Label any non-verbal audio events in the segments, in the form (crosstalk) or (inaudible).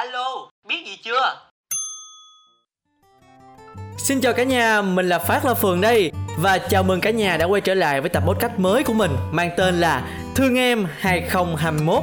Alo, biết gì chưa? Xin chào cả nhà, mình là Phát La Phường đây. Và chào mừng cả nhà đã quay trở lại với tập podcast mới của mình Mang tên là Thương Em 2021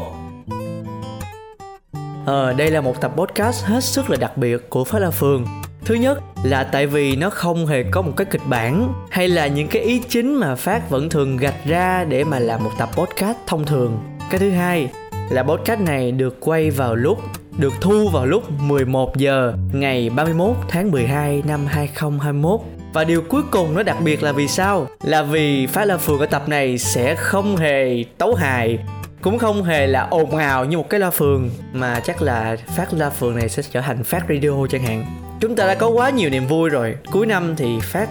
Ờ, đây là một tập podcast hết sức là đặc biệt của Phát La Phường. Thứ nhất là tại vì nó không hề có một cái kịch bản Hay là những cái ý chính mà Phát vẫn thường gạch ra để mà làm một tập podcast thông thường. Cái thứ hai là podcast này được quay vào lúc được thu vào lúc 11 giờ ngày 31 tháng 12 năm 2021 và điều cuối cùng nó đặc biệt là vì sao? Là vì Phát La Phường ở tập này sẽ không hề tấu hài, cũng không hề là ồn ào như một cái loa phường, mà chắc là phát loa phường này sẽ trở thành phát radio chẳng hạn. Chúng ta đã có quá nhiều niềm vui rồi. Cuối năm thì phát,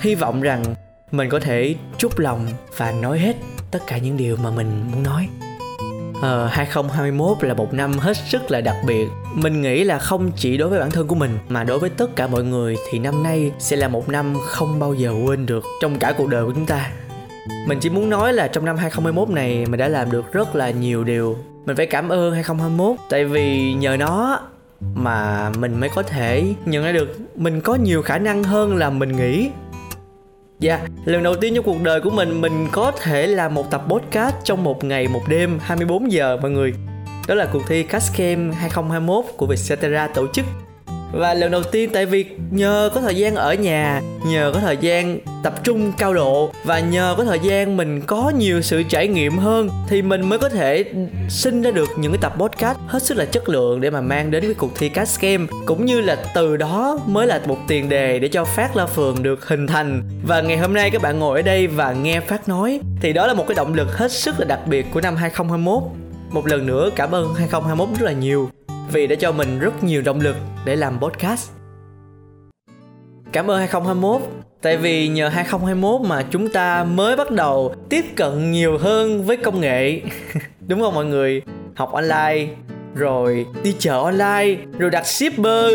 hy vọng rằng mình có thể chúc lòng và nói hết tất cả những điều mà mình muốn nói. Ờ, 2021 là một năm hết sức là đặc biệt. Mình nghĩ là không chỉ đối với bản thân của mình Mà đối với tất cả mọi người Thì năm nay sẽ là một năm không bao giờ quên được Trong cả cuộc đời của chúng ta. Mình chỉ muốn nói là trong năm 2021 này Mình đã làm được rất là nhiều điều. Mình phải cảm ơn 2021 Tại vì nhờ nó mà mình mới có thể nhận ra được mình có nhiều khả năng hơn là mình nghĩ. Dạ, yeah, lần đầu tiên trong cuộc đời của mình mình có thể làm một tập podcast trong một ngày một đêm 24 giờ mọi người. Đó là cuộc thi Cascam 2021 của Vietcetera tổ chức và lần đầu tiên, tại vì nhờ có thời gian ở nhà, nhờ có thời gian tập trung cao độ, và nhờ có thời gian mình có nhiều sự trải nghiệm hơn, thì mình mới có thể sinh ra được những cái tập podcast hết sức là chất lượng để mà mang đến cái cuộc thi cast game. Cũng như là từ đó mới là một tiền đề để cho phát la phường được hình thành. Và ngày hôm nay các bạn ngồi ở đây và nghe phát nói, thì đó là một cái động lực hết sức là đặc biệt của năm 2021 một lần nữa cảm ơn 2021 rất là nhiều vì đã cho mình rất nhiều động lực để làm podcast. Cảm ơn 2021 Tại vì nhờ 2021 mà chúng ta mới bắt đầu tiếp cận nhiều hơn với công nghệ (laughs) Đúng không mọi người? Học online, rồi đi chợ online, rồi đặt shipper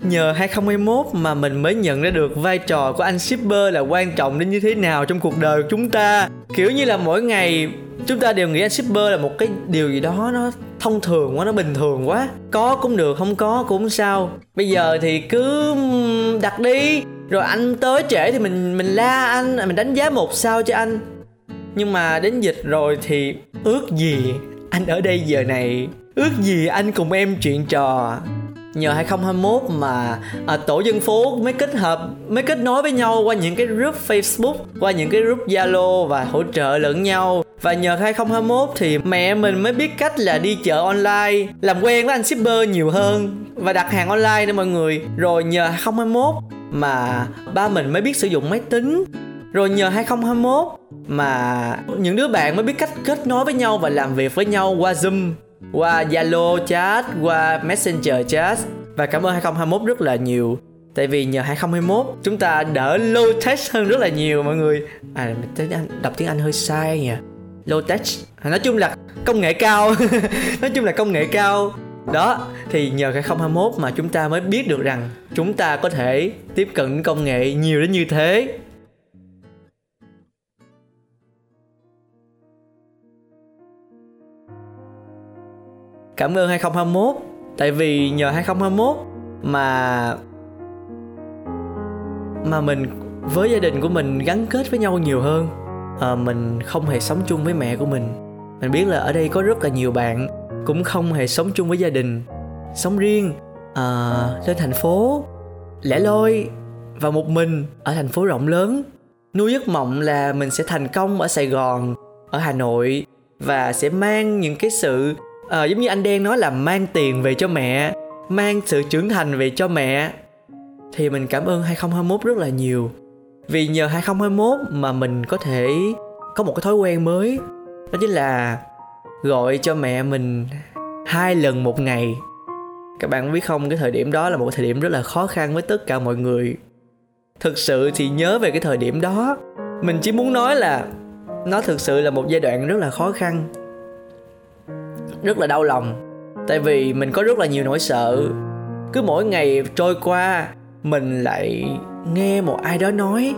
Nhờ 2021 mà mình mới nhận ra được vai trò của anh shipper là quan trọng đến như thế nào trong cuộc đời của chúng ta Kiểu như là mỗi ngày chúng ta đều nghĩ anh shipper là một cái điều gì đó nó thông thường quá nó bình thường quá. Có cũng được không có cũng sao. Bây giờ thì cứ đặt đi. Rồi anh tới trễ thì mình mình la anh mình đánh giá một sao cho anh. Nhưng mà đến dịch rồi thì ước gì anh ở đây giờ này? Ước gì anh cùng em chuyện trò? Nhờ 2021 mà à, tổ dân phố mới kết hợp mới kết nối với nhau qua những cái group Facebook qua những cái group Zalo và hỗ trợ lẫn nhau và nhờ 2021 thì mẹ mình mới biết cách là đi chợ online làm quen với anh shipper nhiều hơn và đặt hàng online nữa mọi người. Rồi nhờ 2021 mà ba mình mới biết sử dụng máy tính. Rồi nhờ 2021 mà những đứa bạn mới biết cách kết nối với nhau và làm việc với nhau qua Zoom qua Zalo chat, qua Messenger chat. Và cảm ơn 2021 rất là nhiều. Tại vì nhờ 2021 chúng ta đỡ low test hơn rất là nhiều mọi người. À tiếng anh đọc tiếng anh hơi sai nhỉ low tech à, nói chung là công nghệ cao. (laughs) Nói chung là công nghệ cao. Đó, thì nhờ 2021 mà chúng ta mới biết được rằng chúng ta có thể tiếp cận công nghệ nhiều đến như thế. Cảm ơn 2021 Tại vì nhờ 2021 mà mà mình, với gia đình của mình gắn kết với nhau nhiều hơn à, mình không hề sống chung với mẹ của mình. Mình biết là ở đây có rất là nhiều bạn cũng không hề sống chung với gia đình sống riêng à, lên thành phố lẻ loi và một mình ở thành phố rộng lớn. Nuôi giấc mộng là mình sẽ thành công ở sài gòn ở hà nội và sẽ mang những cái sự à, giống như anh đen nói là mang tiền về cho mẹ mang sự trưởng thành về cho mẹ. Thì mình cảm ơn 2021 rất là nhiều vì nhờ 2021 mà mình có thể có một cái thói quen mới. Đó chính là gọi cho mẹ mình hai lần một ngày. Các bạn biết không, cái thời điểm đó là một thời điểm rất là khó khăn với tất cả mọi người. Thực sự thì nhớ về cái thời điểm đó, mình chỉ muốn nói là nó thực sự là một giai đoạn rất là khó khăn, rất là đau lòng. Tại vì mình có rất là nhiều nỗi sợ. Cứ mỗi ngày trôi qua, mình lại nghe một ai đó nói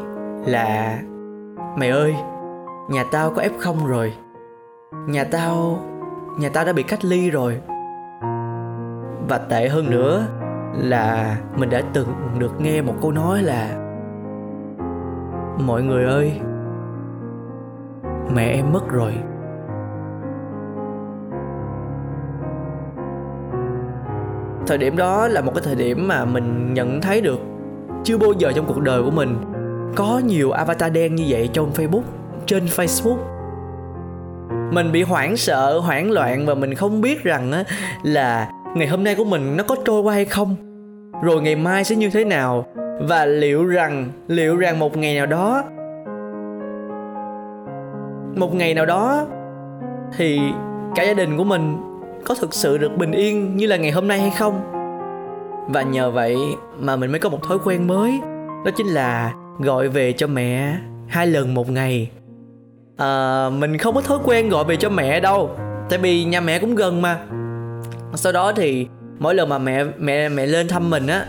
là, mày ơi, nhà tao có f không rồi. Nhà tao nhà tao đã bị cách ly rồi. Và tệ hơn nữa là mình đã từng được nghe một câu nói là, mọi người ơi, mẹ em mất rồi thời điểm đó là một cái thời điểm mà mình nhận thấy được chưa bao giờ trong cuộc đời của mình có nhiều avatar đen như vậy trong facebook, trên facebook. Mình bị hoảng sợ, hoảng loạn và mình không biết rằng á là ngày hôm nay của mình nó có trôi qua hay không. Rồi ngày mai sẽ như thế nào? Và liệu rằng liệu rằng một ngày nào đó, một ngày nào đó thì cả gia đình của mình có thực sự được bình yên như là ngày hôm nay hay không? Và nhờ vậy mà mình mới có một thói quen mới. Đó chính là gọi về cho mẹ hai lần một ngày. À, mình không có thói quen gọi về cho mẹ đâu tại vì nhà mẹ cũng gần mà. Sau đó thì mỗi lần mà mẹ mẹ mẹ lên thăm mình á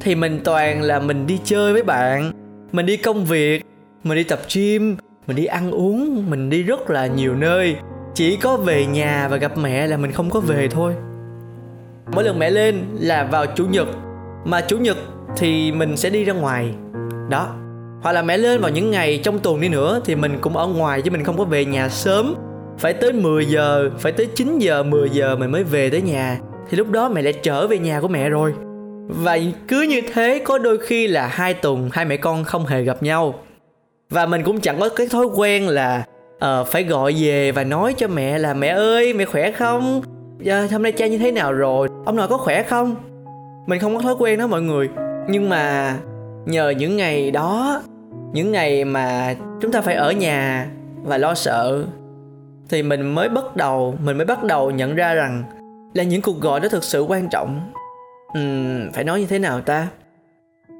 thì mình toàn là mình đi chơi với bạn mình đi công việc mình đi tập gym mình đi ăn uống mình đi rất là nhiều nơi. Chỉ có về nhà và gặp mẹ là mình không có về thôi mỗi lần mẹ lên là vào chủ nhật. Mà chủ nhật thì mình sẽ đi ra ngoài. Đó. Hoặc là mẹ lên vào những ngày trong tuần đi nữa thì mình cũng ở ngoài chứ mình không có về nhà sớm. Phải tới 10 giờ phải tới 9 giờ 10 giờ mình mới về tới nhà. Thì lúc đó mẹ lại trở về nhà của mẹ rồi. Và cứ như thế có đôi khi là hai tuần hai mẹ con không hề gặp nhau. Và mình cũng chẳng có cái thói quen là uh, phải gọi về và nói cho mẹ là mẹ ơi mẹ khỏe không? Giờ hôm nay cha như thế nào rồi? Ông nội có khỏe không? Mình không có thói quen đó mọi người. Nhưng mà nhờ những ngày đó những ngày mà chúng ta phải ở nhà và lo sợ thì mình mới bắt đầu mình mới bắt đầu nhận ra rằng là những cuộc gọi đó thực sự quan trọng. Uhm, phải nói như thế nào ta?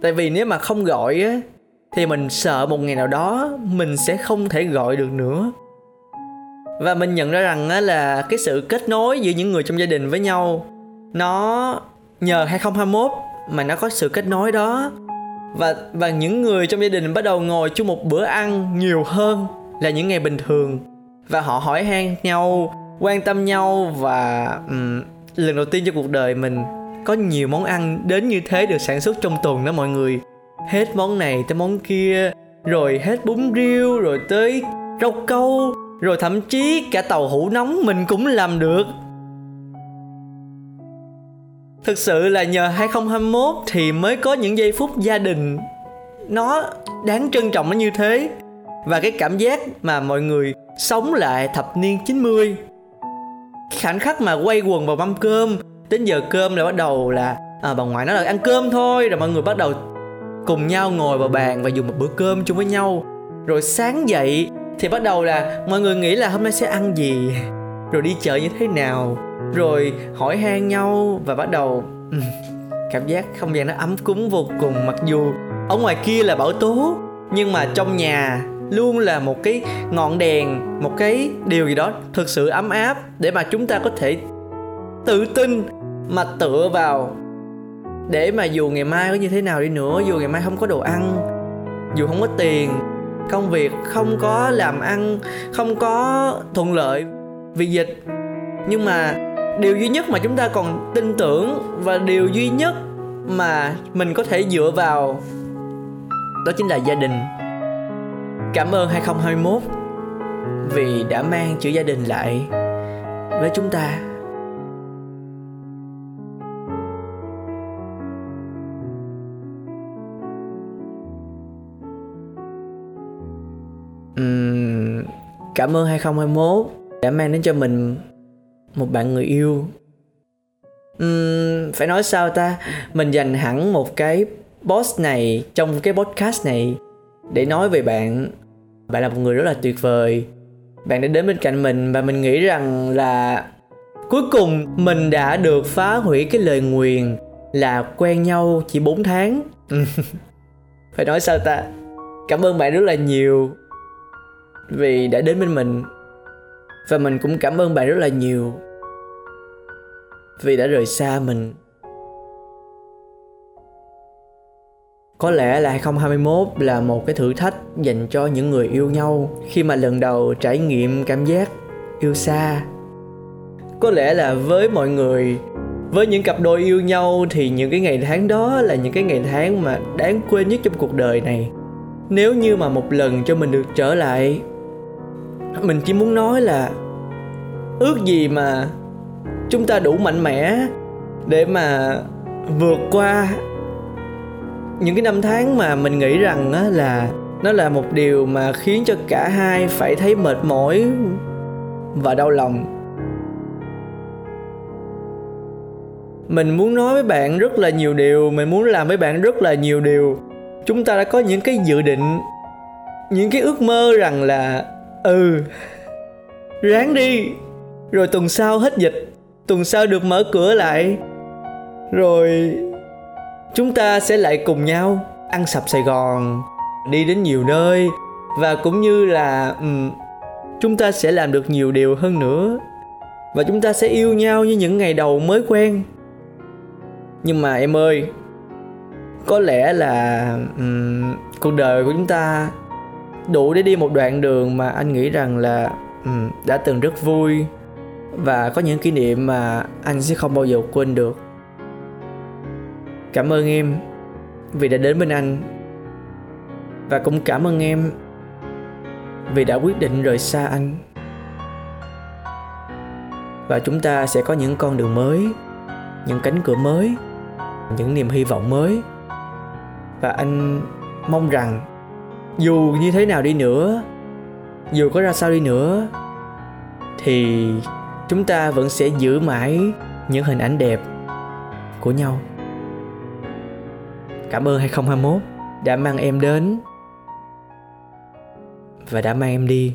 Tại vì nếu mà không gọi á thì mình sợ một ngày nào đó mình sẽ không thể gọi được nữa và mình nhận ra rằng á là cái sự kết nối giữa những người trong gia đình với nhau nó nhờ 2021 mà nó có sự kết nối đó. Và và những người trong gia đình bắt đầu ngồi chung một bữa ăn nhiều hơn là những ngày bình thường. Và họ hỏi han nhau quan tâm nhau và um, lần đầu tiên trong cuộc đời mình có nhiều món ăn đến như thế được sản xuất trong tuần đó mọi người. Hết món này tới món kia rồi hết bún riêu rồi tới rau câu rồi thậm chí cả tàu hũ nóng mình cũng làm được. Thực sự là nhờ 2021 thì mới có những giây phút gia đình. Nó đáng trân trọng nó như thế. Và cái cảm giác mà mọi người sống lại thập niên 90 khoảnh khắc mà quay quần vào mâm cơm đến giờ cơm là bắt đầu là à, bà ngoại nói là ăn cơm thôi rồi mọi người bắt đầu cùng nhau ngồi vào bàn và dùng một bữa cơm chung với nhau. Rồi sáng dậy thì bắt đầu là mọi người nghĩ là hôm nay sẽ ăn gì? Rồi đi chợ như thế nào? Rồi hỏi han nhau và bắt đầu cảm giác không gian nó ấm cúng vô cùng. Mặc dù ở ngoài kia là bão tố, nhưng mà trong nhà luôn là một cái ngọn đèn, một cái điều gì đó thực sự ấm áp để mà chúng ta có thể tự tin mà tựa vào. Để mà dù ngày mai có như thế nào đi nữa, dù ngày mai không có đồ ăn, dù không có tiền công việc không có làm ăn, không có thuận lợi vì dịch. Nhưng mà điều duy nhất mà chúng ta còn tin tưởng và điều duy nhất mà mình có thể dựa vào, đó chính là gia đình. Cảm ơn 2021 vì đã mang chữ gia đình lại với chúng ta. Cảm ơn 2021 đã mang đến cho mình một bạn người yêu. Uhm, phải nói sao ta? Mình dành hẳn một cái boss này trong cái podcast này để nói về bạn. Bạn là một người rất là tuyệt vời. Bạn đã đến bên cạnh mình và mình nghĩ rằng là cuối cùng mình đã được phá hủy cái lời nguyền là quen nhau chỉ 4 tháng. (laughs) Phải nói sao ta? Cảm ơn bạn rất là nhiều vì đã đến bên mình. Và mình cũng cảm ơn bạn rất là nhiều vì đã rời xa mình. Có lẽ là 2021 là một cái thử thách dành cho những người yêu nhau khi mà lần đầu trải nghiệm cảm giác yêu xa. Có lẽ là với mọi người, với những cặp đôi yêu nhau thì những cái ngày tháng đó là những cái ngày tháng mà đáng quên nhất trong cuộc đời này. Nếu như mà một lần cho mình được trở lại mình chỉ muốn nói là ước gì mà chúng ta đủ mạnh mẽ để mà vượt qua những cái năm tháng mà mình nghĩ rằng á, là nó là một điều mà khiến cho cả hai phải thấy mệt mỏi và đau lòng. Mình muốn nói với bạn rất là nhiều điều, mình muốn làm với bạn rất là nhiều điều. Chúng ta đã có những cái dự định, những cái ước mơ rằng là ừ. Ráng đi. Rồi tuần sau hết dịch. Tuần sau được mở cửa lại. Rồi chúng ta sẽ lại cùng nhau ăn sập sài gòn đi đến nhiều nơi và cũng như là um, chúng ta sẽ làm được nhiều điều hơn nữa và chúng ta sẽ yêu nhau như những ngày đầu mới quen. Nhưng mà em ơi có lẽ là um, cuộc đời của chúng ta đủ để đi một đoạn đường mà anh nghĩ rằng là um, đã từng rất vui. Và có những kỷ niệm mà anh sẽ không bao giờ quên được. Cảm ơn em vì đã đến bên anh. Và cũng cảm ơn em vì đã quyết định rời xa anh. Và chúng ta sẽ có những con đường mới những cánh cửa mới những niềm hy vọng mới. Và anh mong rằng dù như thế nào đi nữa, dù có ra sao đi nữa, thì chúng ta vẫn sẽ giữ mãi những hình ảnh đẹp của nhau. Cảm ơn 2021 đã mang em đến và đã mang em đi.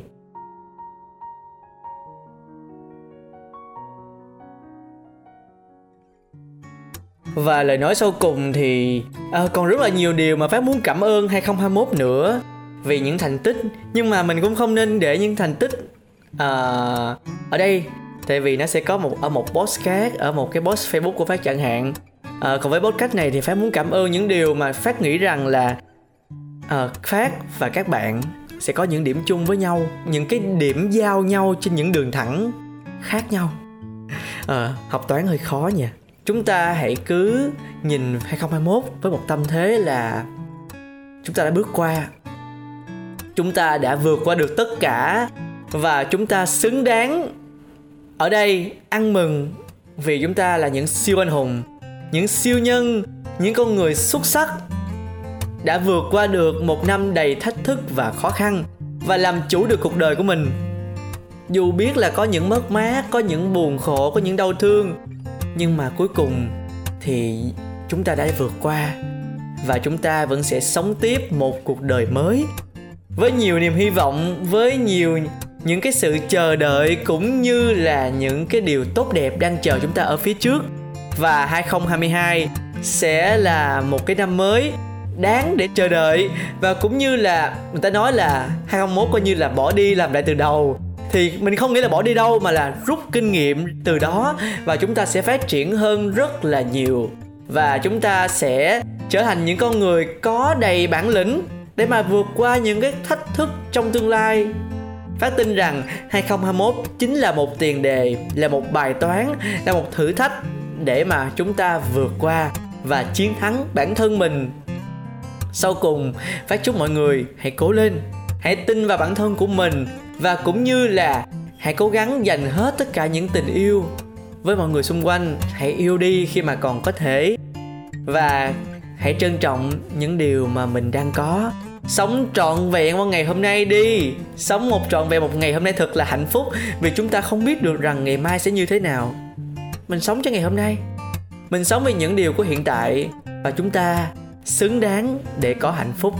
Và lời nói sau cùng thì à, còn rất là nhiều điều mà Phát muốn cảm ơn 2021 nữa. Vì những thành tích nhưng mà mình cũng không nên để những thành tích à, ở đây. Tại vì nó sẽ có một ở một post khác ở một cái post Facebook của Phát chẳng hạn. À, còn với podcast này thì Phát muốn cảm ơn những điều mà Phát nghĩ rằng là à, Phát và các bạn sẽ có những điểm chung với nhau những cái điểm giao nhau trên những đường thẳng khác nhau. À, học toán hơi khó nha chúng ta hãy cứ nhìn 2021 với một tâm thế là chúng ta đã bước qua. Chúng ta đã vượt qua được tất cả và chúng ta xứng đáng ở đây ăn mừng vì chúng ta là những siêu anh hùng, những siêu nhân, những con người xuất sắc đã vượt qua được một năm đầy thách thức và khó khăn và làm chủ được cuộc đời của mình. Dù biết là có những mất mát, có những buồn khổ, có những đau thương nhưng mà cuối cùng thì chúng ta đã vượt qua và chúng ta vẫn sẽ sống tiếp một cuộc đời mới với nhiều niềm hy vọng, với nhiều những cái sự chờ đợi cũng như là những cái điều tốt đẹp đang chờ chúng ta ở phía trước. Và 2022 sẽ là một cái năm mới đáng để chờ đợi và cũng như là người ta nói là 2021 coi như là bỏ đi, làm lại từ đầu thì mình không nghĩ là bỏ đi đâu mà là rút kinh nghiệm từ đó và chúng ta sẽ phát triển hơn rất là nhiều. Và chúng ta sẽ trở thành những con người có đầy bản lĩnh để mà vượt qua những cái thách thức trong tương lai. Phát tin rằng 2021 chính là một tiền đề, là một bài toán, là một thử thách để mà chúng ta vượt qua và chiến thắng bản thân mình. Sau cùng, Phát chúc mọi người hãy cố lên, hãy tin vào bản thân của mình và cũng như là hãy cố gắng dành hết tất cả những tình yêu với mọi người xung quanh. Hãy yêu đi khi mà còn có thể. Và hãy trân trọng những điều mà mình đang có. Sống trọn vẹn một ngày hôm nay đi. Sống một trọn vẹn một ngày hôm nay thật là hạnh phúc. Vì chúng ta không biết được rằng ngày mai sẽ như thế nào. Mình sống cho ngày hôm nay. Mình sống vì những điều của hiện tại. Và chúng ta xứng đáng để có hạnh phúc.